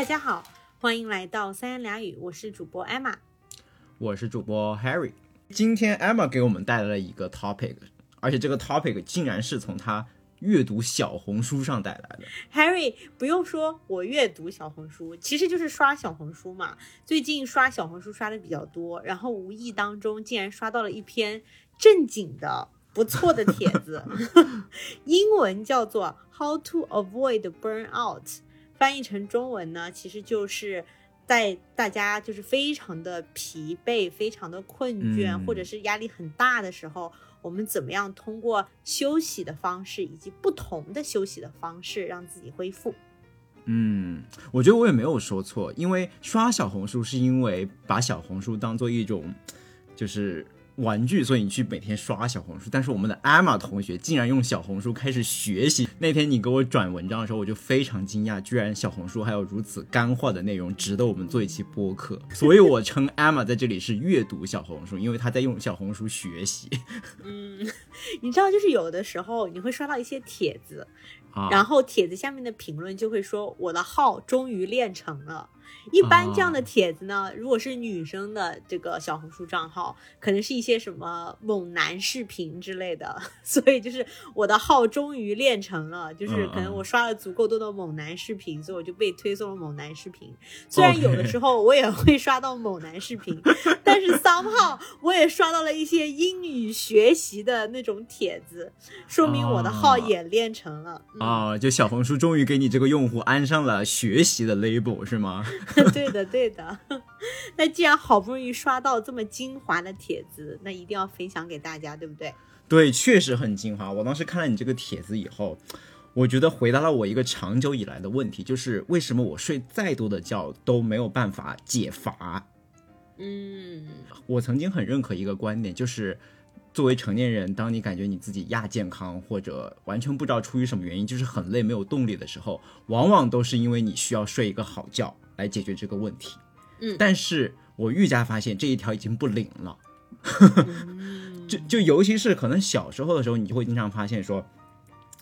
大家好，欢迎来到三言两语，我是主播 Emma，我是主播 Harry。今天 Emma 给我们带来了一个 topic，而且这个 topic 竟然是从他阅读小红书上带来的。Harry 不用说，我阅读小红书，其实就是刷小红书嘛。最近刷小红书刷的比较多，然后无意当中竟然刷到了一篇正经的、不错的帖子，英文叫做 How to Avoid Burnout，翻译成中文呢，其实就是。在大家就是非常的疲惫、非常的困倦，嗯或者是压力很大的时候，我们怎么样通过休息的方式，以及不同的休息的方式，让自己恢复？嗯，我觉得我也没有说错，因为刷小红书是因为把小红书当做一种就是玩具，所以你去每天刷小红书。但是我们的艾玛同学竟然用小红书开始学习。那天你给我转文章的时候，我就非常惊讶，居然小红书还有如此干货的内容，值得我们做一期播客。所以我称艾玛在这里是阅读小红书，因为她在用小红书学习嗯，你知道，就是有的时候你会刷到一些帖子，啊。然后帖子下面的评论就会说我的号终于练成了。一般这样的帖子呢，如果是女生的这个小红书账号，可能是一些什么猛男视频之类的，所以就是我的号终于练成了，就是可能我刷了足够多的猛男视频，所以我就被推送了猛男视频。虽然有的时候我也会刷到猛男视频，但是 somehow 我也刷到了一些英语学习的那种帖子，说明我的号也练成了。嗯啊，就小红书终于给你这个用户安上了学习的 label 是吗？对的，对的。那既然好不容易刷到这么精华的帖子，那一定要分享给大家，对不对？对，确实很精华。我当时看了你这个帖子以后，我觉得回答了我一个长久以来的问题，就是为什么我睡再多的觉都没有办法解乏。嗯我曾经很认可一个观点，就是作为成年人，当你感觉你自己亚健康或者完全不知道出于什么原因，就是很累没有动力的时候，往往都是因为你需要睡一个好觉来解决这个问题。嗯但是我愈加发现这一条已经不灵了。嗯 就就尤其是可能小时候的时候，你就会经常发现说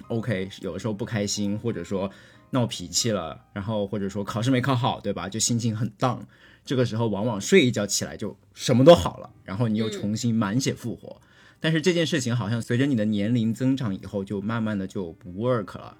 ，OK，有的时候不开心，或者说闹脾气了，然后或者说考试没考好，对吧？就心情很荡，这个时候往往睡一觉起来就什么都好了，然后你又重新满血复活。但是这件事情好像随着你的年龄增长以后，就慢慢的就不 work 了。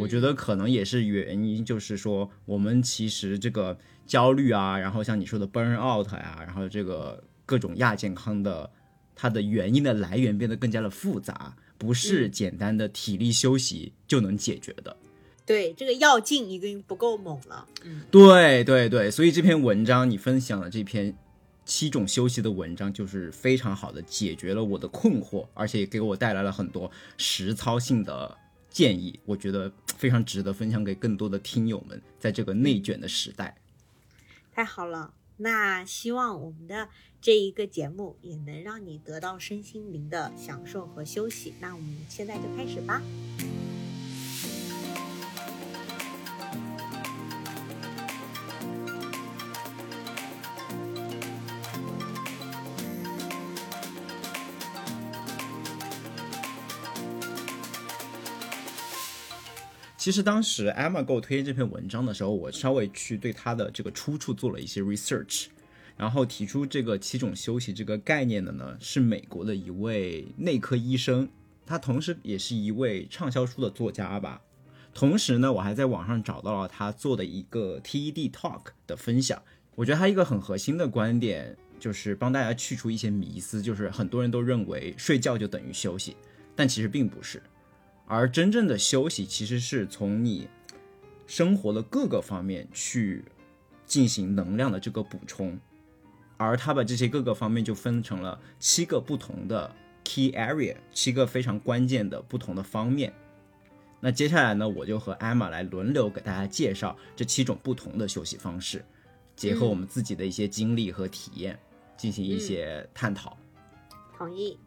我觉得可能也是原因，就是说我们其实这个焦虑啊，然后像你说的 burn out 呀、然后这个各种亚健康的，它的原因的来源变得更加的复杂，不是简单的体力休息就能解决的。对，这个药劲已经不够猛了。嗯对对对，所以这篇文章你分享的这篇七种休息的文章，就是非常好的解决了我的困惑，而且也给我带来了很多实操性的建议，我觉得非常值得分享给更多的听友们，在这个内卷的时代。太好了，那希望我们的这一个节目也能让你得到身心灵的享受和休息。那我们现在就开始吧。其实当时 Emma 给我推荐这篇文章的时候，我稍微去对它的这个出处做了一些 research，然后提出这个七种休息这个概念的呢，是美国的一位内科医生，他同时也是一位畅销书的作家吧。同时呢，我还在网上找到了他做的一个 TED Talk 的分享。我觉得他一个很核心的观点就是帮大家去除一些迷思，就是很多人都认为睡觉就等于休息，但其实并不是。而真正的休息其实是从你生活的各个方面去进行能量的这个补充，而他把这些各个方面就分成了七个不同的 key area，七个非常关键的不同的方面。那接下来呢，我就和艾玛来轮流给大家介绍这七种不同的休息方式，结合我们自己的一些经历和体验，进行一些探讨。同意。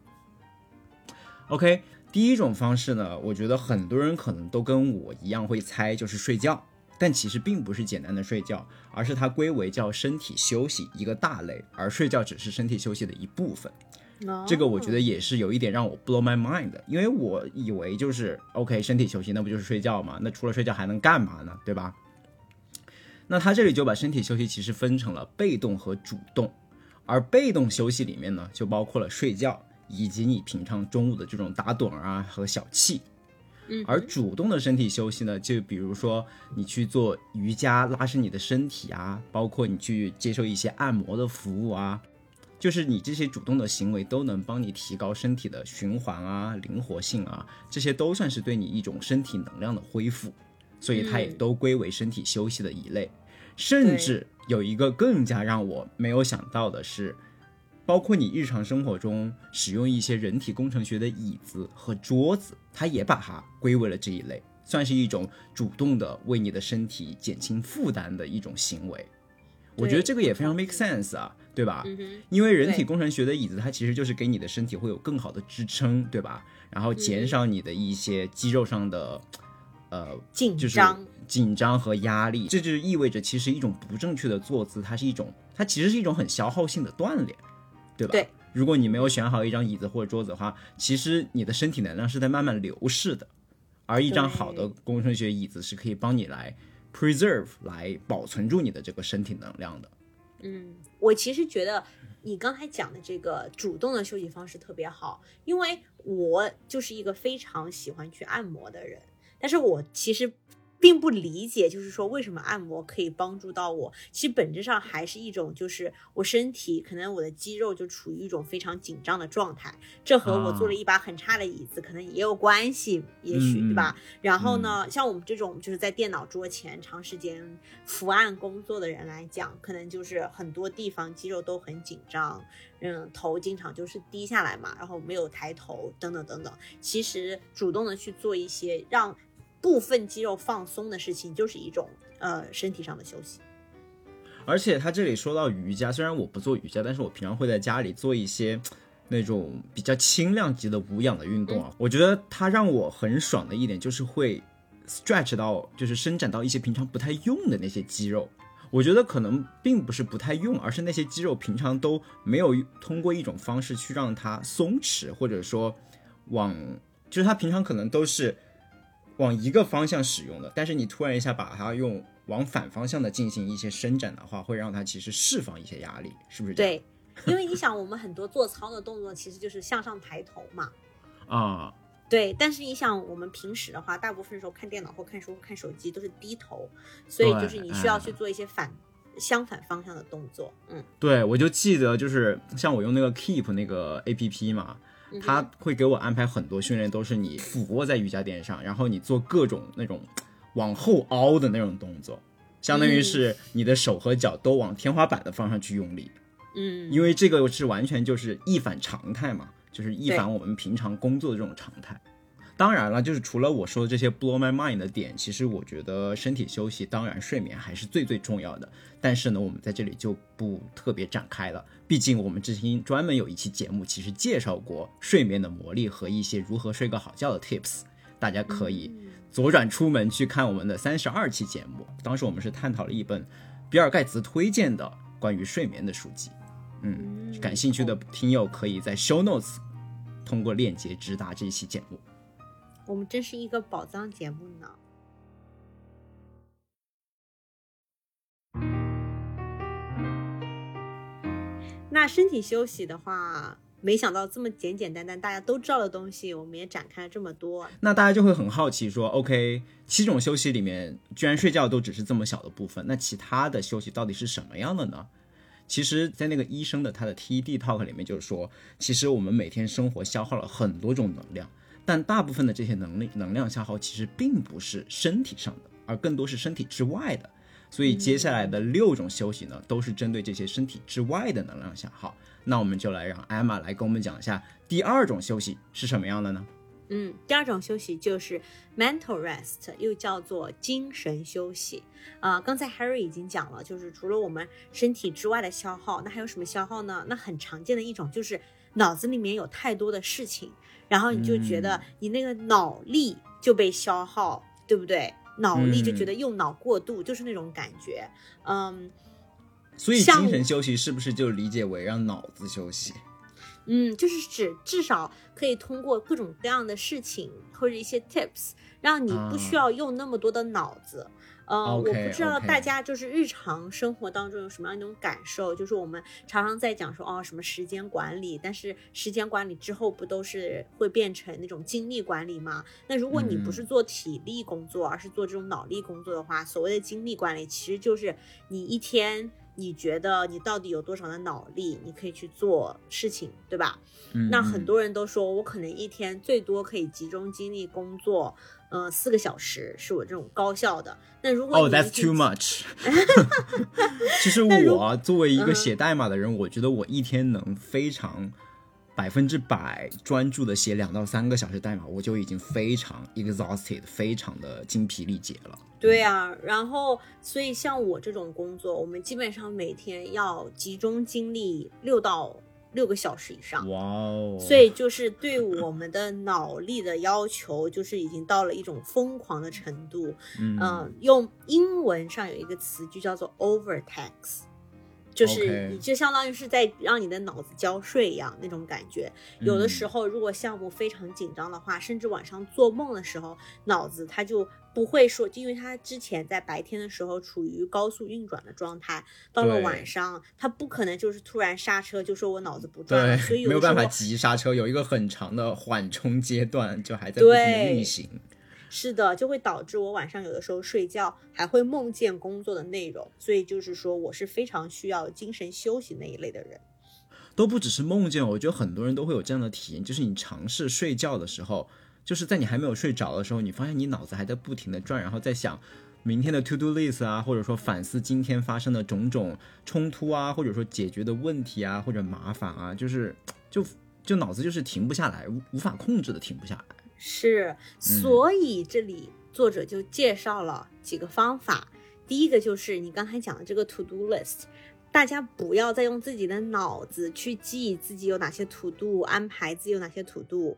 OK，第一种方式呢，我觉得很多人可能都跟我一样会猜，就是睡觉。但其实并不是简单的睡觉，而是它归为叫身体休息一个大类，而睡觉只是身体休息的一部分。这个我觉得也是有一点让我 blow my mind 的，因为我以为就是 OK 身体休息，那不就是睡觉吗？那除了睡觉还能干嘛呢？对吧？那他这里就把身体休息其实分成了被动和主动，而被动休息里面呢，就包括了睡觉以及你平常中午的这种打盹儿啊和小憩。嗯，而主动的身体休息呢，就比如说你去做瑜伽，拉伸你的身体啊，包括你去接受一些按摩的服务啊，就是你这些主动的行为都能帮你提高身体的循环啊、灵活性啊，这些都算是对你一种身体能量的恢复，所以它也都归为身体休息的一类。甚至有一个更加让我没有想到的是。包括你日常生活中使用一些人体工程学的椅子和桌子，它也把它归为了这一类，算是一种主动的为你的身体减轻负担的一种行为。我觉得这个也非常 make sense 啊，对吧？因为人体工程学的椅子，它其实就是给你的身体会有更好的支撑，对吧？然后减少你的一些肌肉上的，呃，紧张、紧张和压力。这就意味着，其实一种不正确的坐姿，它是一种，它其实是一种很消耗性的锻炼。对吧？对，如果你没有选好一张椅子或者桌子的话，其实你的身体能量是在慢慢流逝的。而一张好的工程学椅子是可以帮你来 preserve 来保存住你的这个身体能量的。嗯，我其实觉得你刚才讲的这个主动的休息方式特别好，因为我就是一个非常喜欢去按摩的人，但是我其实。并不理解，就是说为什么按摩可以帮助到我？其实本质上还是一种，就是我身体可能我的肌肉就处于一种非常紧张的状态，这和我坐了一把很差的椅子可能也有关系，也许对吧？然后呢，像我们这种就是在电脑桌前长时间伏案工作的人来讲，可能就是很多地方肌肉都很紧张，嗯，头经常就是低下来嘛，然后没有抬头等等等等。其实主动的去做一些让。部分肌肉放松的事情就是一种呃身体上的休息，而且他这里说到瑜伽，虽然我不做瑜伽，但是我平常会在家里做一些那种比较轻量级的无氧的运动啊。我觉得它让我很爽的一点就是会 stretch 到，就是伸展到一些平常不太用的那些肌肉。我觉得可能并不是不太用，而是那些肌肉平常都没有通过一种方式去让它松弛，或者说往，就是它平常可能都是。往一个方向使用的，但是你突然一下把它用往反方向的进行一些伸展的话，会让它其实释放一些压力，是不是？对，因为你想，我们很多做操的动作其实就是向上抬头嘛。啊。对，但是你想，我们平时的话，大部分时候看电脑或看书或看手机都是低头，所以就是你需要去做一些反相反方向的动作。嗯，对，我就记得就是像我用那个 Keep 那个 A P P 嘛。他会给我安排很多训练，都是你俯卧在瑜伽垫上，然后你做各种那种往后凹的那种动作，相当于是你的手和脚都往天花板的方向去用力。嗯，因为这个是完全就是一反常态嘛，就是一反我们平常工作的这种常态。当然了，就是除了我说的这些 blow my mind 的点，其实我觉得身体休息，当然睡眠还是最最重要的。但是呢，我们在这里就不特别展开了。毕竟我们之前专门有一期节目，其实介绍过睡眠的魔力和一些如何睡个好觉的 tips，大家可以左转出门去看我们的三十二期节目。当时我们是探讨了一本比尔盖茨推荐的关于睡眠的书籍。嗯，感兴趣的听友可以在 show notes 通过链接直达这一期节目。我们真是一个宝藏节目呢。那身体休息的话，没想到这么简简单单，大家都知道的东西，我们也展开了这么多。那大家就会很好奇，说 OK，七种休息里面，居然睡觉都只是这么小的部分，那其他的休息到底是什么样的呢？其实，在那个医生的他的 TED Talk 里面，就是说，其实我们每天生活消耗了很多种能量。但大部分的这些能力能量消耗其实并不是身体上的，而更多是身体之外的。所以接下来的六种休息呢，都是针对这些身体之外的能量消耗。那我们就来让艾玛来跟我们讲一下第二种休息是什么样的呢？嗯，第二种休息就是 mental rest，又叫做精神休息。啊，刚才 Harry 已经讲了，就是除了我们身体之外的消耗，那还有什么消耗呢？那很常见的一种就是脑子里面有太多的事情。然后你就觉得你那个脑力就被消耗，对不对？脑力就觉得用脑过度，就是那种感觉。嗯，所以精神休息是不是就理解为让脑子休息？嗯，就是指至少可以通过各种各样的事情或者一些 tips，让你不需要用那么多的脑子。呃我不知道大家就是日常生活当中有什么样一种感受，就是我们常常在讲说哦什么时间管理，但是时间管理之后不都是会变成那种精力管理吗？那如果你不嗯是做体力工作，而是做这种脑力工作的话，所谓的精力管理其实就是你一天。你觉得你到底有多少的脑力，你可以去做事情，对吧？嗯那很嗯多人都说，我可能一天最多可以集中精力工作，呃，四个小时是我这种高效的。那如果哦、你 t h a t 一 s too much。其实我作为一个嗯写代码的人，我觉得我一天能非常百分之百专注的写两到三个小时代码，我就已经非常 exhausted，非常的精疲力竭了。对啊，然后所以像我这种工作，我们基本上每天要集中精力六到六个小时以上。哇哦！所以就是对我们的脑力的要求，就是已经到了一种疯狂的程度。嗯嗯，用英文上有一个词就叫做 overtax，就是你就相当于是在让你的脑子交税一样那种感觉。有的时嗯候如果项目非常紧张的话，甚至晚上做梦的时候，脑子它就不会说，因为它之前在白天的时候处于高速运转的状态，到了晚上它不可能就是突然刹车，就说我脑子不转了，所以对，没有办法急刹车，有一个很长的缓冲阶段，就还在运行。是的，就会导致我晚上有的时候睡觉还会梦见工作的内容，所以就是说我是非常需要精神休息那一类的人。都不只是梦见，我觉得很多人都会有这样的体验，就是你尝试睡觉的时候，就是在你还没有睡着的时候，你发现你脑子还在不停的转，然后在想明天的 to do list 啊，或者说反思今天发生的种种冲突啊，或者说解决的问题啊，或者麻烦啊，就是就就脑子就是停不下来，无无法控制的停不下来。是，所以这里作者就介绍了几个方法。第一个就是你刚才讲的这个 to do list，大家不要再用自己的脑子去记自己有哪些 to do，安排自己有哪些 to do，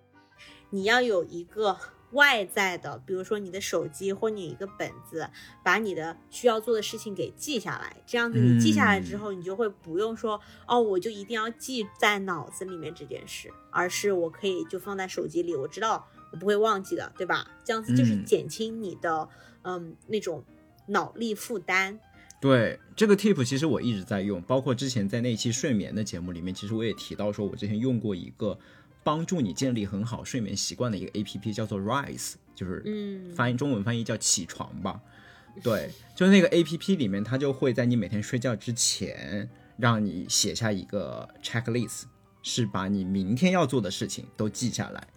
你要有一个外在的，比如说你的手机或你一个本子，把你的需要做的事情给记下来。这样子你记下来之后，你就会不用说哦，我就一定要记在脑子里面这件事，而是我可以就放在手机里，我知道我不会忘记的，对吧？这样子就是嗯减轻你的嗯那种脑力负担。对这个 tip，其实我一直在用，包括之前在那期睡眠的节目里面，其实我也提到说，我之前用过一个帮助你建立很好睡眠习惯的一个 A P P，叫做 Rise，就是嗯翻译中文翻译叫起床吧。对，就是那个 A P P 里面，它就会在你每天睡觉之前，让你写下一个 checklist，是把你明天要做的事情都记下来，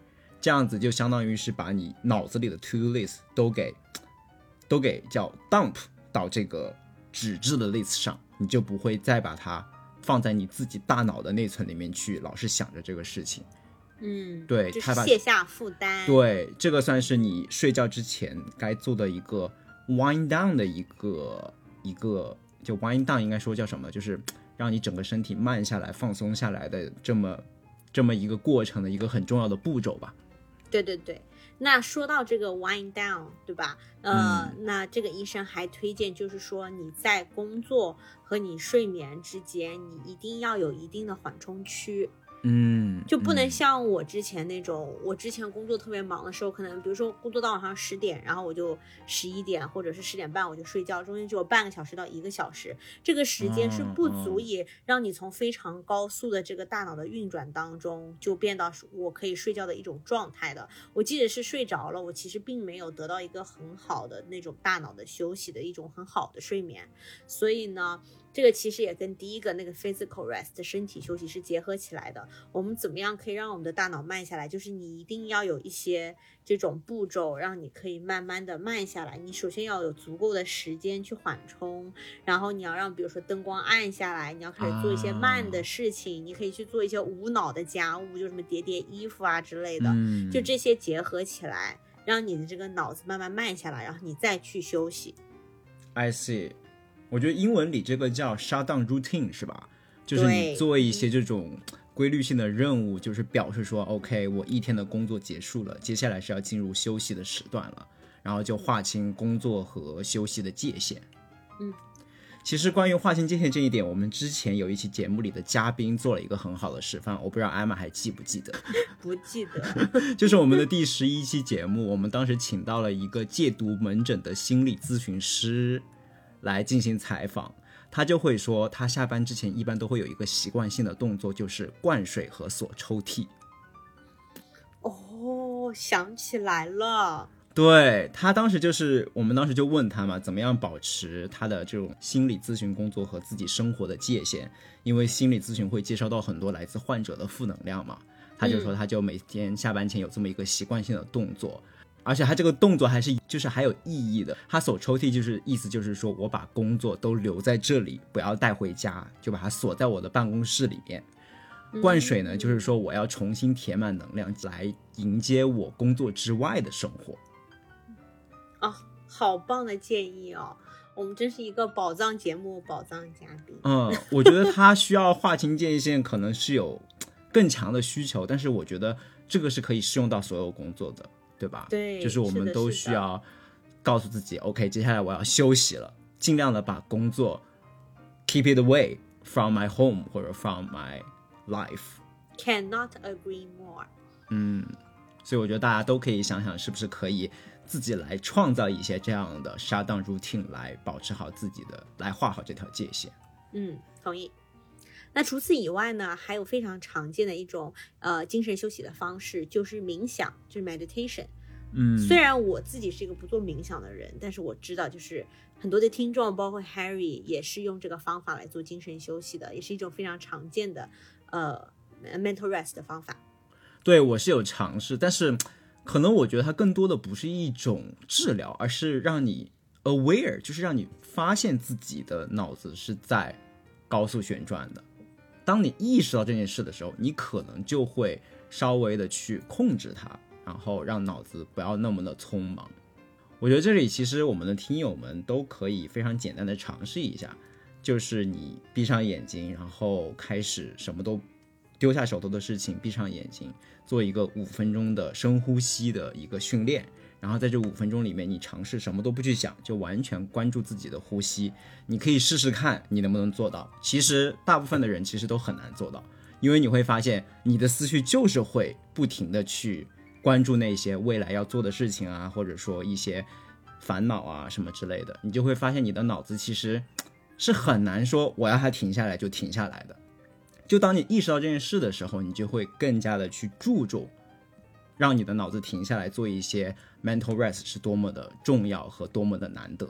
这样子就相当于是把你脑子里的 to do list 都给都给叫 dump 到这个纸质的 list 上，你就不会再把它放在你自己大脑的内存里面去，老是想着这个事情。嗯，对他把就是卸下负担。对，这个算是你睡觉之前该做的一个 wind down 的一个一个，就 wind down 应该说叫什么？就是让你整个身体慢下来、放松下来的这么这么一个过程的一个很重要的步骤吧。对对对，那说到这个 wind down，对吧？呃，那这个医生还推荐，就是说你在工作和你睡眠之间，你一定要有一定的缓冲区。嗯，就不能嗯像我之前那种，我之前工作特别忙的时候，可能比如说工作到晚上十点，然后我就十一点或者是十点半我就睡觉，中间只有半个小时到一个小时，这个时间是不足以让你从非常高速的这个大脑的运转当中，就变到我可以睡觉的一种状态的。我即使是睡着了，我其实并没有得到一个很好的那种大脑的休息的一种很好的睡眠，所以呢。这个其实也跟第一个那个 physical rest 身体休息是结合起来的。我们怎么样可以让我们的大脑慢下来？就是你一定要有一些这种步骤，让你可以慢慢的慢下来。你首先要有足够的时间去缓冲，然后你要让比如说灯光暗下来，你要开始做一些慢的事情，你可以去做一些无脑的家务，就什么叠叠衣服啊之类的，嗯就这些结合起来，让你的这个脑子慢慢慢下来，然后你再去休息。I see，我觉得英文里这个叫 shut down routine 是吧？就是你做一些这种规律性的任务，就是表示说，OK，我一天的工作结束了，接下来是要进入休息的时段了，然后就划清工作和休息的界限。嗯，其实关于划清界限这一点，我们之前有一期节目里的嘉宾做了一个很好的示范，我不知道艾玛还记不记得？不记得。就是我们的第十一期节目，我们当时请到了一个戒毒门诊的心理咨询师来进行采访，他就会说，他下班之前一般都会有一个习惯性的动作，就是灌水和锁抽屉。哦，想起来了。对他当时就是，我们当时就问他嘛，怎么样保持他的这种心理咨询工作和自己生活的界限？因为心理咨询会介绍到很多来自患者的负能量嘛。他就说，他就每天下班前有这么一个习惯性的动作，而且他这个动作还是就是还有意义的。他锁抽屉就是意思就是说我把工作都留在这里，不要带回家，就把它锁在我的办公室里面。灌水呢，就是说我要重新填满能量，来迎接我工作之外的生活。啊，好棒的建议哦！我们真是一个宝藏节目，宝藏嘉宾。嗯，我觉得他需要划清界限，可能是有更强的需求，但是我觉得这个是可以适用到所有工作的，对吧？对就是我们都需要告诉自己，OK，接下来我要休息了，尽量的把工作 keep it away from my home 或者 from my life。Cannot agree more。嗯，所以我觉得大家都可以想想，是不是可以自己来创造一些这样的 shutdown routine 来保持好自己的，来画好这条界限。嗯，同意。那除此以外呢，还有非常常见的一种呃精神休息的方式，就是冥想，就是 meditation。嗯，虽然我自己是一个不做冥想的人，但是我知道，就是很多的听众，包括 Harry，也是用这个方法来做精神休息的，也是一种非常常见的呃 mental rest 的方法。对我是有尝试，但是可能我觉得它更多的不是一种治疗，而是让你 aware，就是让你发现自己的脑子是在高速旋转的。当你意识到这件事的时候，你可能就会稍微的去控制它，然后让脑子不要那么的匆忙。我觉得这里其实我们的听友们都可以非常简单的尝试一下，就是你闭上眼睛，然后开始什么都丢下手头的事情，闭上眼睛，做一个五分钟的深呼吸的一个训练。然后在这五分钟里面，你尝试什么都不去想，就完全关注自己的呼吸。你可以试试看，你能不能做到。其实大部分的人其实都很难做到，因为你会发现你的思绪就是会不停的去关注那些未来要做的事情啊，或者说一些烦恼啊什么之类的，你就会发现你的脑子其实是很难说我要它停下来就停下来的。就当你意识到这件事的时候，你就会更加的去注重，让你的脑子停下来做一些 mental rest 是多么的重要和多么的难得，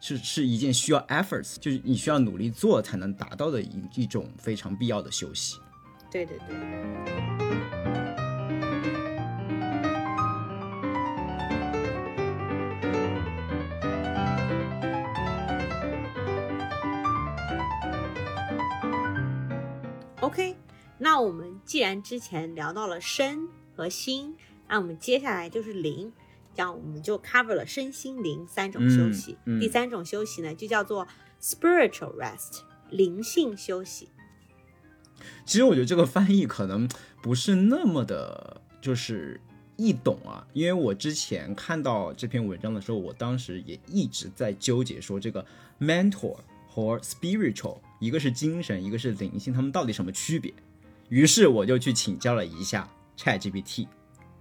是是一件需要 efforts，就是你需要努力做才能达到的一一种非常必要的休息。对对对。OK，那我们既然之前聊到了身和心，那我们接下来就是灵，这样我们就 cover 了身心灵三种休息。嗯嗯第三种休息呢，就叫做 spiritual rest，灵性休息。其实我觉得这个翻译可能不是那么的，就是易懂啊。因为我之前看到这篇文章的时候，我当时也一直在纠结说这个 mentor 和 spiritual，一个是精神，一个是灵性，他们到底什么区别？于是我就去请教了一下 ChatGPT，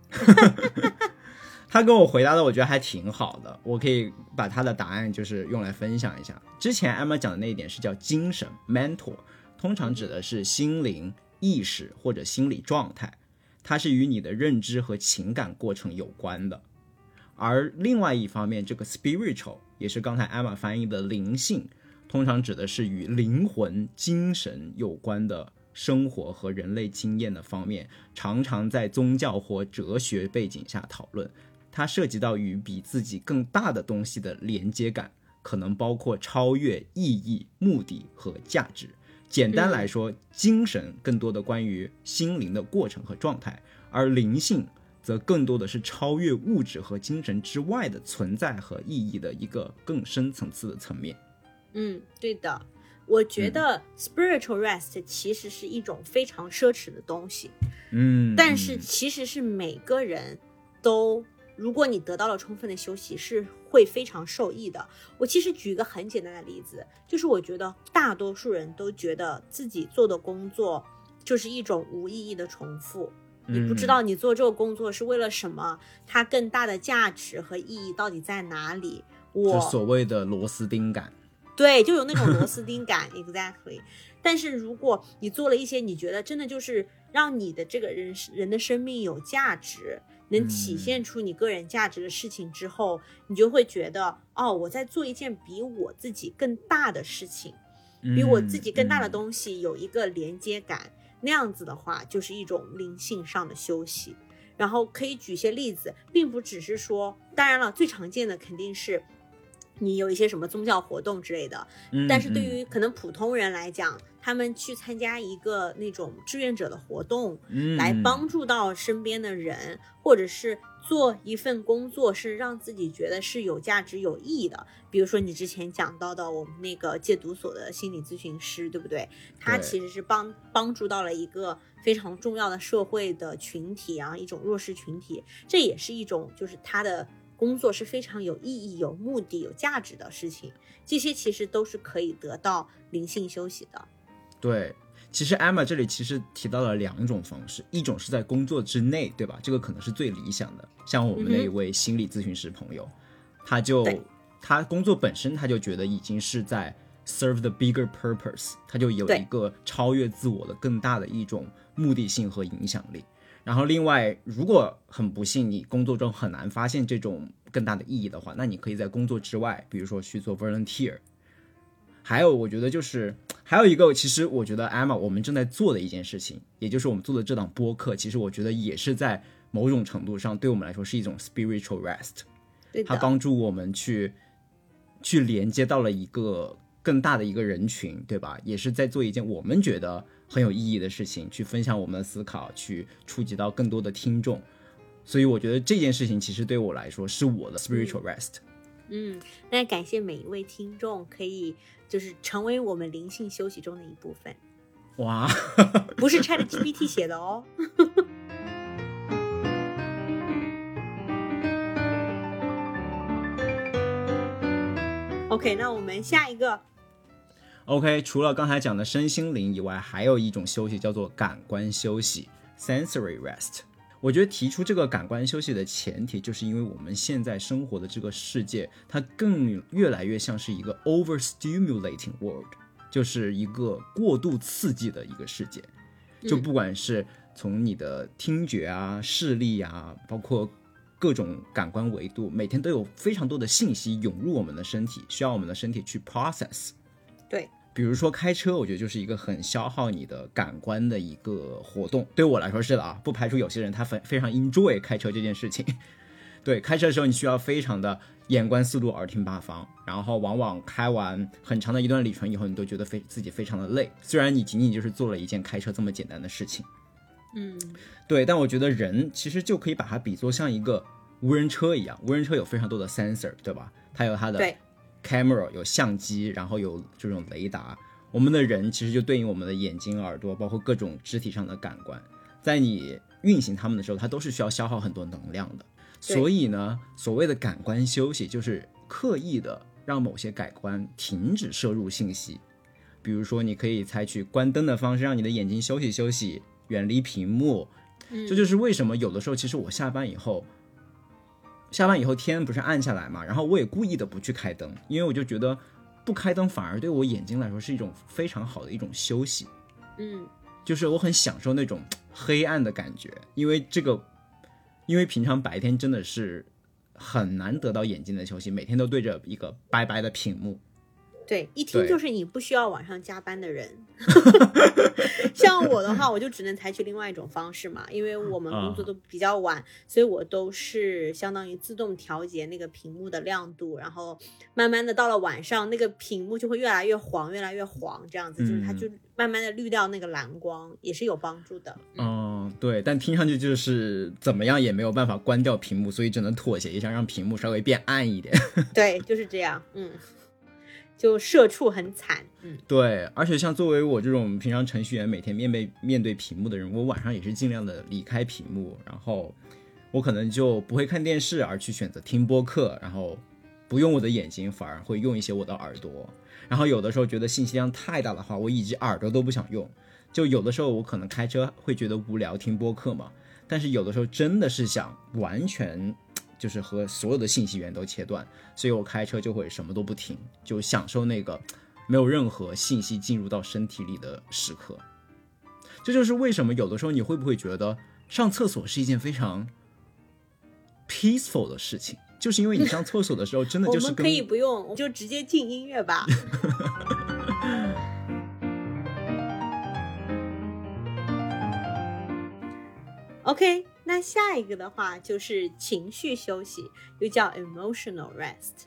他跟我回答的，我觉得还挺好的，我可以把他的答案就是用来分享一下。之前 Emma 讲的那一点是叫精神 mentor，通常指的是心灵、意识或者心理状态，它是与你的认知和情感过程有关的。而另外一方面，这个 spiritual 也是刚才 Emma 翻译的灵性，通常指的是与灵魂、精神有关的生活和人类经验的方面，常常在宗教或哲学背景下讨论。它涉及到与比自己更大的东西的连接感，可能包括超越、意义、目的和价值。简单来说，精神更多的关于心灵的过程和状态，而灵性则更多的是超越物质和精神之外的存在和意义的一个更深层次的层面。嗯，对的。我觉得 spiritual rest 其实是一种非常奢侈的东西，嗯，但是其实是每个人都如果你得到了充分的休息，是会非常受益的。我其实举一个很简单的例子，就是我觉得大多数人都觉得自己做的工作就是一种无意义的重复。你不知道你做这个工作是为了什么，它更大的价值和意义到底在哪里？我所谓的螺丝钉感，对，就有那种螺丝钉感，exactly。但是如果你做了一些你觉得真的就是让你的这个人人的生命有价值。能体现出你个人价值的事情之后，你就会觉得哦，我在做一件比我自己更大的事情，比我自己更大的东西有一个连接感。那样子的话，就是一种灵性上的休息。然后可以举些例子，并不只是说，当然了，最常见的肯定是你有一些什么宗教活动之类的。但是对于可能普通人来讲，他们去参加一个那种志愿者的活动，来帮助到身边的人，或者是做一份工作，是让自己觉得是有价值、有意义的。比如说你之前讲到的，我们那个戒毒所的心理咨询师，对不对？他其实是帮帮助到了一个非常重要的社会的群体，然后一种弱势群体，这也是一种就是他的工作是非常有意义、有目的、有价值的事情。这些其实都是可以得到灵性休息的。对，其实 Emma 这里其实提到了两种方式，一种是在工作之内，对吧？这个可能是最理想的。像我们那一位心理咨询师朋友，他就他工作本身他就觉得已经是在 serve the bigger purpose，他就有一个超越自我的更大的一种目的性和影响力。然后另外，如果很不幸你工作中很难发现这种更大的意义的话，那你可以在工作之外，比如说去做 volunteer。还有，我觉得就是还有一个，其实我觉得 Emma 我们正在做的一件事情，也就是我们做的这档播客，其实我觉得也是在某种程度上对我们来说是一种 spiritual rest，它帮助我们去去连接到了一个更大的一个人群，对吧？也是在做一件我们觉得很有意义的事情，去分享我们的思考，去触及到更多的听众。所以我觉得这件事情其实对我来说是我的 spiritual rest。嗯，那感谢每一位听众可以。就是成为我们灵性休息中的一部分。哇，不是 Chat GPT 写的哦。OK，那我们下一个。OK，除了刚才讲的身心灵以外，还有一种休息叫做感官休息 （sensory rest）。我觉得提出这个感官休息的前提，就是因为我们现在生活的这个世界，它更越来越像是一个 overstimulating world，就是一个过度刺激的一个世界。就不管是从你的听觉啊、视力啊，包括各种感官维度，每天都有非常多的信息涌入我们的身体，需要我们的身体去 process。对。比如说开车，我觉得就是一个很消耗你的感官的一个活动。对我来说是的啊，不排除有些人他非非常 enjoy 开车这件事情。对，开车的时候你需要非常的眼观四路，耳听八方，然后往往开完很长的一段里程以后，你都觉得非自己非常的累。虽然你仅仅就是做了一件开车这么简单的事情，嗯，对，但我觉得人其实就可以把它比作像一个无人车一样，无人车有非常多的 sensor，对吧？它有它的。Camera 有相机，然后有这种雷达。我们的人其实就对应我们的眼睛、耳朵，包括各种肢体上的感官，在你运行它们的时候，它都是需要消耗很多能量的。所以呢，所谓的感官休息，就是刻意的让某些感官停止摄入信息。比如说，你可以采取关灯的方式，让你的眼睛休息休息，远离屏幕。这就是为什么有的时候，其实我下班以后。下班以后天不是暗下来嘛，然后我也故意的不去开灯，因为我就觉得不开灯反而对我眼睛来说是一种非常好的一种休息。嗯，就是我很享受那种黑暗的感觉，因为这个，因为平常白天真的是很难得到眼睛的休息，每天都对着一个白白的屏幕。对，一听就是你不需要晚上加班的人。像我的话，我就只能采取另外一种方式嘛，因为我们工作都比较晚，所以我都是相当于自动调节那个屏幕的亮度，然后慢慢的到了晚上，那个屏幕就会越来越黄，越来越黄，这样子就是它就慢慢的滤掉那个蓝光，也是有帮助的。嗯，对，但听上去就是怎么样也没有办法关掉屏幕，所以只能妥协一下，让屏幕稍微变暗一点。对，就是这样。嗯。就社畜很惨，嗯，对，而且像作为我这种平常程序员，每天面对面对屏幕的人，我晚上也是尽量的离开屏幕，然后我可能就不会看电视，而去选择听播客，然后不用我的眼睛，反而会用一些我的耳朵。然后有的时候觉得信息量太大的话，我以及耳朵都不想用。就有的时候我可能开车会觉得无聊，听播客嘛。但是有的时候真的是想完全就是和所有的信息源都切断，所以我开车就会什么都不听，就享受那个没有任何信息进入到身体里的时刻。这就是为什么有的时候你会不会觉得上厕所是一件非常 peaceful 的事情，就是因为你上厕所的时候真的就是我们可以不用，我们就直接进音乐吧。OK，那下一个的话就是情绪休息，又叫 emotional rest。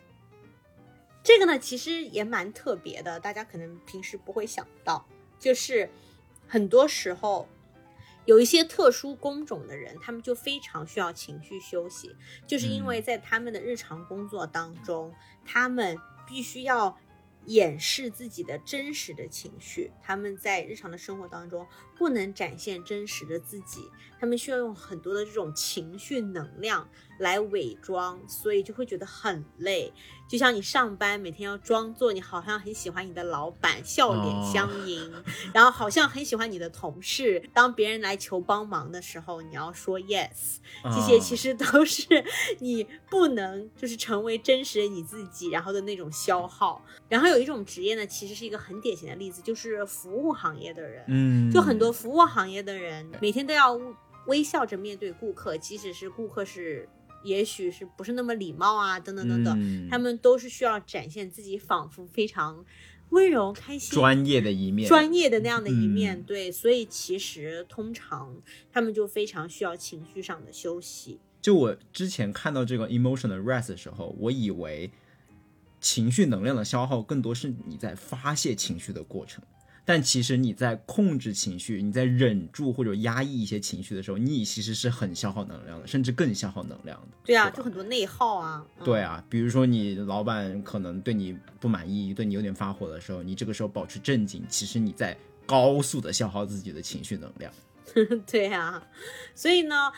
这个呢，其实也蛮特别的，大家可能平时不会想到，就是很多时候有一些特殊工种的人，他们就非常需要情绪休息，就是因为在他们的日常工作当中，他们必须要掩饰自己的真实的情绪，他们在日常的生活当中不能展现真实的自己，他们需要用很多的这种情绪能量来伪装，所以就会觉得很累。就像你上班每天要装作你好像很喜欢你的老板，笑脸相迎，然后好像很喜欢你的同事。当别人来求帮忙的时候，你要说 yes，这些其实都是你不能就是成为真实的你自己，然后的那种消耗。然后有一种职业呢，其实是一个很典型的例子，就是服务行业的人。嗯，就很多服务行业的人每天都要微笑着面对顾客，即使是顾客是也许是不是那么礼貌啊，等等等等，嗯他们都是需要展现自己仿佛非常温柔、开心、专业的一面，专业的那样的一面。嗯对，所以其实通常他们就非常需要情绪上的休息。就我之前看到这个 emotional rest 的时候，我以为情绪能量的消耗更多是你在发泄情绪的过程，但其实你在控制情绪、你在忍住或者压抑一些情绪的时候，你其实是很消耗能量的，甚至更消耗能量的。对啊，吧就很多内耗啊。嗯对啊，比如说你老板可能对你不满意，对你有点发火的时候，你这个时候保持镇静，其实你在高速的消耗自己的情绪能量。对啊，所以呢，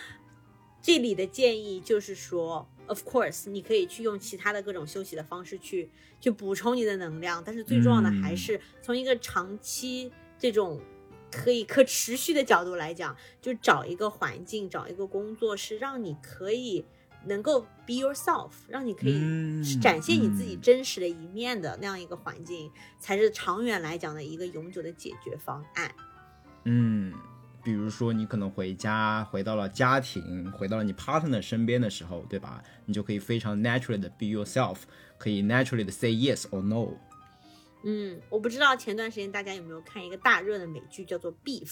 这里的建议就是说，of course，你可以去用其他的各种休息的方式去去补充你的能量，但是最重要的还是从一个长期这种可以可持续的角度来讲，就找一个环境，找一个工作是让你可以能够 be yourself，让你可以嗯展现你自己嗯。真实的一面的那样一个环境，才是长远来讲的一个永久的解决方案。嗯，比如说你可能回家，回到了家庭，回到了你 partner 身边的时候，对吧？你就可以非常 naturally 的 be yourself，可以 naturally 的 say yes or no。嗯，我不知道前段时间大家有没有看一个大热的美剧，叫做《Beef》，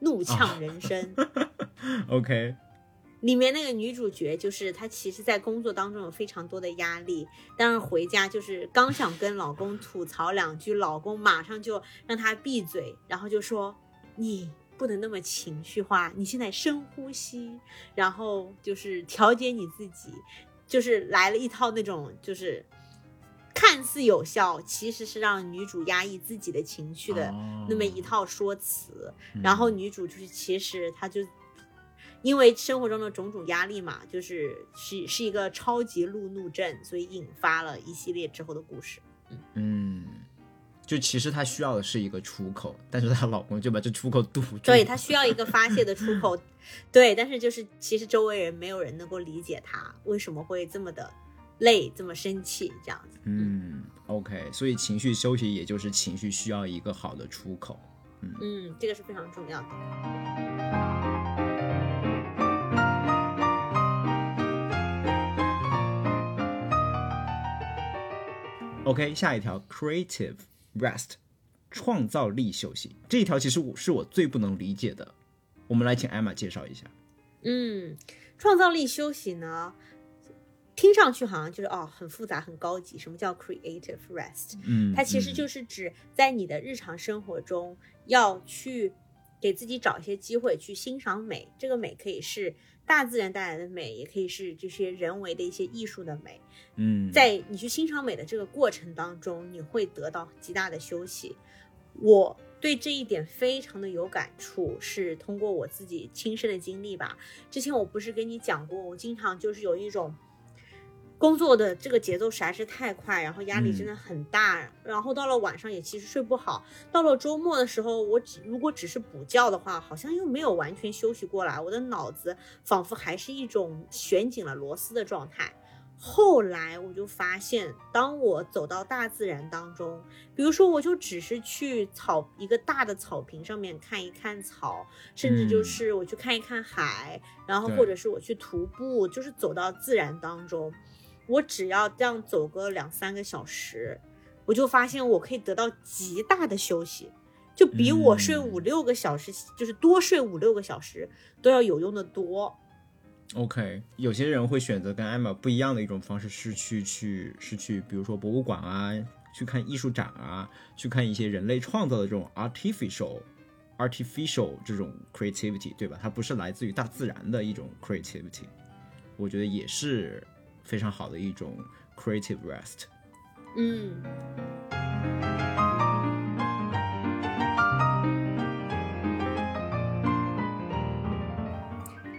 怒呛人生。OK，里面那个女主角就是她，其实，在工作当中有非常多的压力，但是回家就是刚想跟老公吐槽两句，老公马上就让她闭嘴，然后就说你不能那么情绪化，你现在深呼吸，然后就是调节你自己，就是来了一套那种就是看似有效，其实是让女主压抑自己的情绪的哦那么一套说辞。嗯然后女主就是其实她就因为生活中的种种压力嘛，就是是是一个超级路怒症，所以引发了一系列之后的故事。嗯，就其实她需要的是一个出口，但是她老公就把这出口堵住。对她需要一个发泄的出口，对，但是就是其实周围人没有人能够理解她为什么会这么的累，这么生气这样子。嗯，OK，所以情绪休息也就是情绪需要一个好的出口。嗯，这个是非常重要的。OK，下一条 creative rest，创造力休息。这一条其实我是我最不能理解的，我们来请艾玛介绍一下。嗯，创造力休息呢，听上去好像就是哦很复杂很高级。什么叫 creative rest？嗯，它其实嗯就是指在你的日常生活中要去给自己找一些机会去欣赏美。这个美可以是大自然带来的美，也可以是这些人为的一些艺术的美。嗯，在你去欣赏美的这个过程当中，你会得到极大的休息。我对这一点非常的有感触，是通过我自己亲身的经历吧。之前我不是跟你讲过，我经常就是有一种。工作的这个节奏实在是太快，然后压力真的很大，然后到了晚上也其实睡不好。到了周末的时候，我只如果只是补觉的话，好像又没有完全休息过来，我的脑子仿佛还是一种旋紧了螺丝的状态。后来我就发现，当我走到大自然当中，比如说我就只是去草一个大的草坪上面看一看草，甚至就是我去看一看海，然后或者是我去徒步，就是走到自然当中。我只要这样走个两三个小时，我就发现我可以得到极大的休息，就比我睡五六个小时，就是多睡五六个小时都要有用的多。OK，有些人会选择跟艾玛不一样的一种方式，是去去是去，比如说博物馆啊，去看艺术展啊，去看一些人类创造的这种 artificial artificial 这种 creativity，对吧？它不是来自于大自然的一种 creativity，我觉得也是。非常好的一种 creative rest。嗯。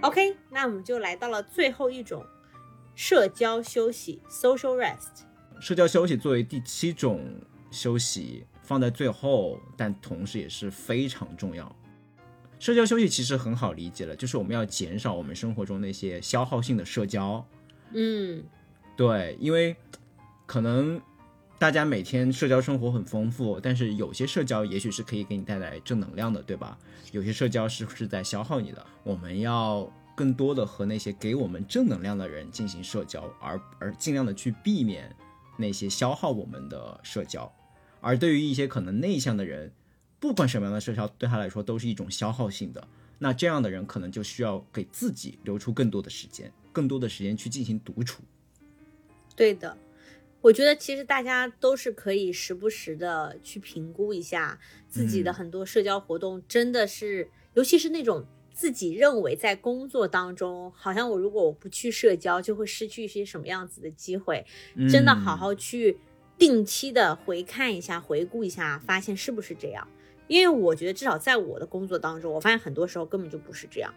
OK，那我们就来到了最后一种社交休息 （social rest）。社交休息作为第七种休息放在最后，但同时也是非常重要。社交休息其实很好理解了，就是我们要减少我们生活中那些消耗性的社交。嗯，对，因为可能大家每天社交生活很丰富，但是有些社交也许是可以给你带来正能量的，对吧？有些社交是是在消耗你的。我们要更多的和那些给我们正能量的人进行社交，而而尽量的去避免那些消耗我们的社交。而对于一些可能内向的人，不管什么样的社交对他来说都是一种消耗性的，那这样的人可能就需要给自己留出更多的时间。更多的时间去进行独处。对的，我觉得其实大家都是可以时不时的去评估一下自己的很多社交活动，真的是，尤其是那种自己认为在工作当中，好像我如果我不去社交，就会失去一些什么样子的机会，真的好好去定期的回看一下、回顾一下，发现是不是这样？因为我觉得至少在我的工作当中，我发现很多时候根本就不是这样。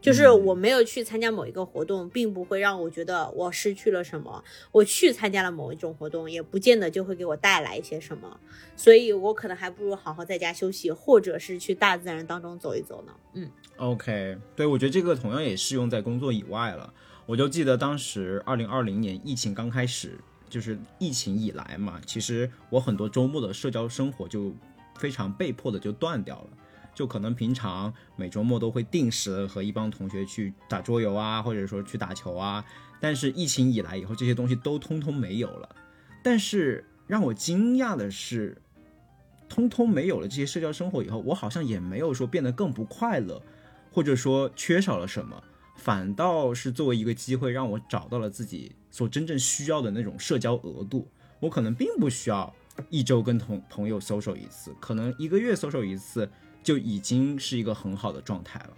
就是我没有去参加某一个活动，并不会让我觉得我失去了什么。我去参加了某一种活动，也不见得就会给我带来一些什么。所以我可能还不如好好在家休息，或者是去大自然当中走一走呢。嗯，OK，对我觉得这个同样也适用在工作以外了。我就记得当时二零二零年疫情刚开始，就是疫情以来嘛，其实我很多周末的社交生活就非常被迫的就断掉了。就可能平常每周末都会定时和一帮同学去打桌游啊，或者说去打球啊。但是疫情以来以后，这些东西都通通没有了。但是让我惊讶的是，通通没有了这些社交生活以后，我好像也没有说变得更不快乐，或者说缺少了什么，反倒是作为一个机会，让我找到了自己所真正需要的那种社交额度。我可能并不需要一周跟同朋友 social 一次，可能一个月 social 一次。就已经是一个很好的状态了，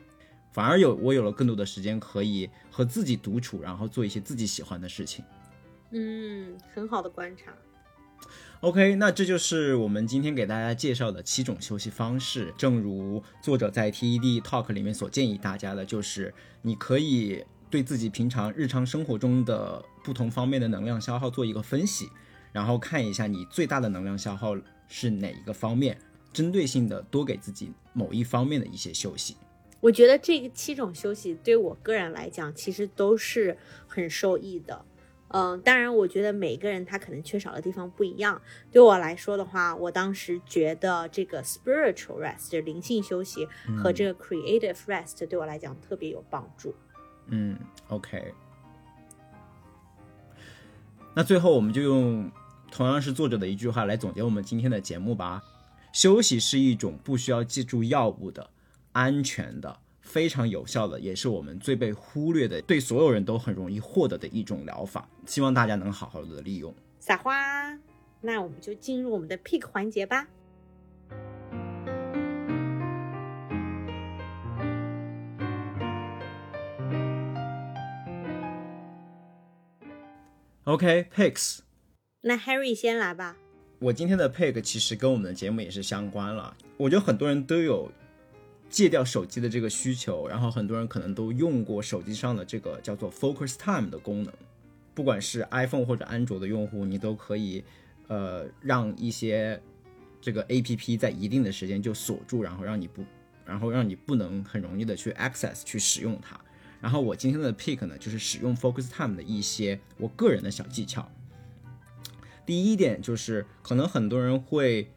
反而有我有了更多的时间可以和自己独处，然后做一些自己喜欢的事情。嗯，很好的观察。OK，那这就是我们今天给大家介绍的七种休息方式。正如作者在 TED Talk 里面所建议大家的，就是你可以对自己平常日常生活中的不同方面的能量消耗做一个分析，然后看一下你最大的能量消耗是哪一个方面。针对性的多给自己某一方面的一些休息，我觉得这个七种休息对我个人来讲，其实都是很受益的。嗯，当然，我觉得每个人他可能缺少的地方不一样。对我来说的话，我当时觉得这个 spiritual rest 就灵性休息和这个 creative rest 对我来讲特别有帮助。嗯，OK。那最后我们就用同样是作者的一句话来总结我们今天的节目吧。休息是一种不需要借助药物的、安全的、非常有效的，也是我们最被忽略的，对所有人都很容易获得的一种疗法。希望大家能好好的利用。撒花，那我们就进入我们的 pick 环节吧。OK，picks。那 Harry 先来吧。我今天的 pick 其实跟我们的节目也是相关了。我觉得很多人都有戒掉手机的这个需求，然后很多人可能都用过手机上的这个叫做 Focus Time 的功能。不管是 iPhone 或者安卓的用户，你都可以呃让一些这个 APP 在一定的时间就锁住，然后让你不，然后让你不能很容易的去 access 去使用它。然后我今天的 pick 呢，就是使用 Focus Time 的一些我个人的小技巧。第一点就是，可能很多人会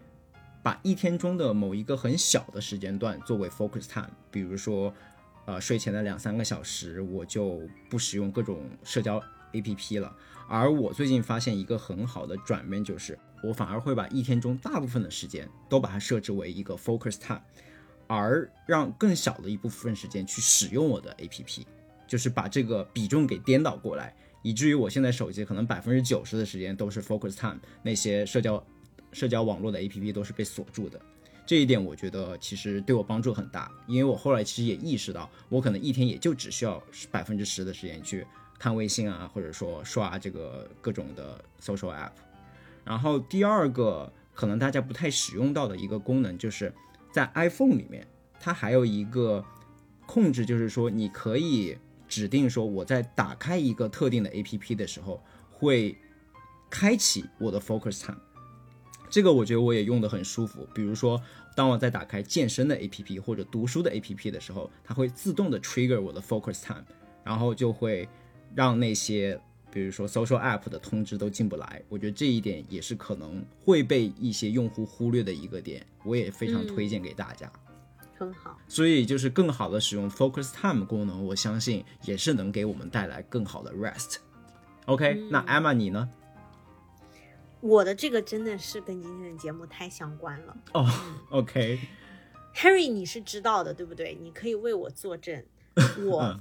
把一天中的某一个很小的时间段作为 Focus Time，比如说，呃，睡前的两三个小时，我就不使用各种社交 APP 了。而我最近发现一个很好的转变，就是我反而会把一天中大部分的时间都把它设置为一个 Focus Time。而让更小的一部分时间去使用我的 APP，就是把这个比重给颠倒过来，以至于我现在手机可能百分之九十的时间都是 Focus Time，那些社交社交网络的 APP 都是被锁住的。这一点我觉得其实对我帮助很大，因为我后来其实也意识到，我可能一天也就只需要百分之十的时间去看微信啊，或者说刷这个各种的 social app。然后第二个可能大家不太使用到的一个功能就是。在 iPhone 里面，它还有一个控制，就是说你可以指定说我在打开一个特定的 APP 的时候，会开启我的 Focus Time。这个我觉得我也用的很舒服。比如说，当我在打开健身的 APP 或者读书的 APP 的时候，它会自动的 trigger 我的 Focus Time，然后就会让那些。比如说，social app 的通知都进不来，我觉得这一点也是可能会被一些用户忽略的一个点，我也非常推荐给大家。很好，所以就是更好的使用 focus time 功能，我相信也是能给我们带来更好的 rest。OK，那 Emma 你呢？我的这个真的是跟今天的节目太相关了。哦，OK，Harry 你是知道的对不对？你可以为我作证，我。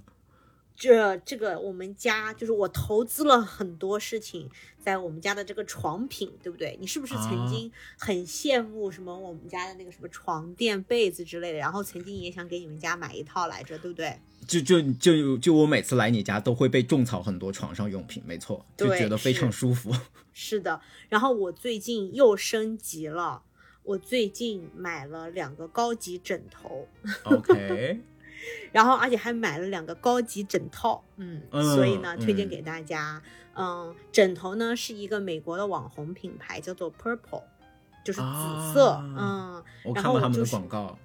这这个我们家就是我投资了很多事情在我们家的这个床品，对不对？你是不是曾经很羡慕什么我们家的那个什么床垫、被子之类的？然后曾经也想给你们家买一套来着，对不对？就就就就我每次来你家都会被种草很多床上用品，没错，就觉得非常舒服。是的，然后我最近又升级了，我最近买了两个高级枕头。OK。然后，而且还买了两个高级枕套，嗯，所以呢，推荐给大家。嗯，枕头呢是一个美国的网红品牌，叫做 Purple，就是紫色，嗯。我看过他们的广告。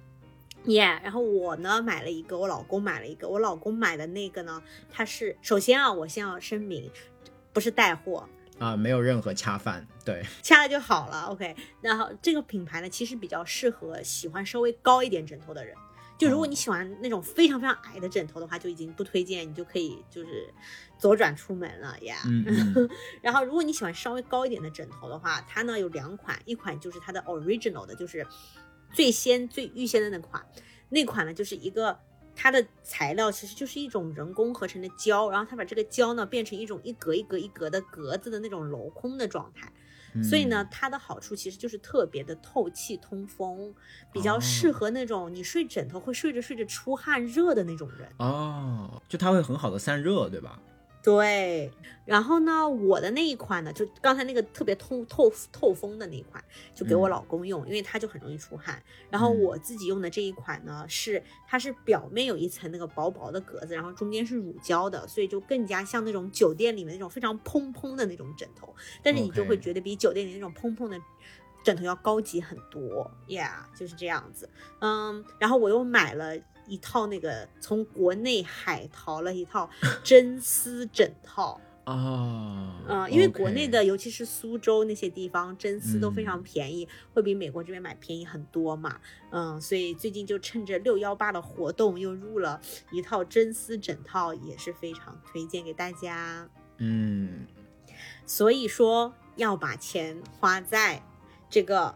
Yeah，然后我呢买了一个，我老公买了一个。我老公买的那个呢，它是首先啊，我先要声明，不是带货啊，没有任何恰饭，对，掐了就好了。OK，然后这个品牌呢，其实比较适合喜欢稍微高一点枕头的人。就如果你喜欢那种非常非常矮的枕头的话，就已经不推荐，你就可以就是左转出门了呀。然后如果你喜欢稍微高一点的枕头的话，它呢有两款，一款就是它的 original 的，就是最先最预先的那款，那款呢就是一个它的材料其实就是一种人工合成的胶，然后它把这个胶呢变成一种一格一格一格的格子的那种镂空的状态。所以呢，它的好处其实就是特别的透气通风，比较适合那种你睡枕头会睡着睡着出汗热的那种人。哦，就它会很好的散热，对吧？对，然后呢，我的那一款呢，就刚才那个特别透透透风的那一款，就给我老公用，因为他就很容易出汗。然后我自己用的这一款呢，是它是表面有一层那个薄薄的格子，然后中间是乳胶的，所以就更加像那种酒店里面那种非常蓬蓬的那种枕头，但是你就会觉得比酒店里那种蓬蓬的枕头要高级很多，Yeah，就是这样子。嗯，然后我又买了。一套那个从国内海淘了一套 真丝枕套啊，嗯，因为国内的尤其是苏州那些地方真丝都非常便宜，会比美国这边买便宜很多嘛，嗯，所以最近就趁着六幺八的活动又入了一套真丝枕套，也是非常推荐给大家。嗯，所以说要把钱花在这个，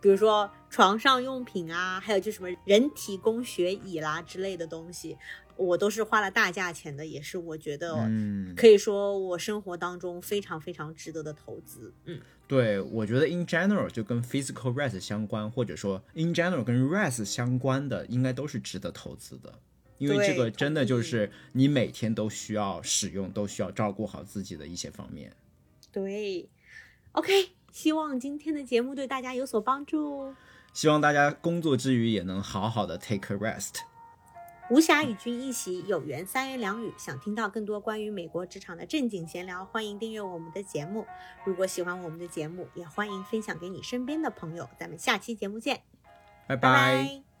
比如说。床上用品啊，还有就什么人体工学椅啦之类的东西，我都是花了大价钱的，也是我觉得，嗯，可以说我生活当中非常非常值得的投资。嗯，对，我觉得 in general 就跟 physical rest 相关，或者说 in general 跟 rest 相关的，应该都是值得投资的，因为这个真的就是你每天都需要使用，都需要照顾好自己的一些方面。对，OK。希望今天的节目对大家有所帮助。希望大家工作之余也能好好的 take a rest。无暇与君一席，有缘三言两语。想听到更多关于美国职场的正经闲聊，欢迎订阅我们的节目。如果喜欢我们的节目，也欢迎分享给你身边的朋友。咱们下期节目见，拜拜拜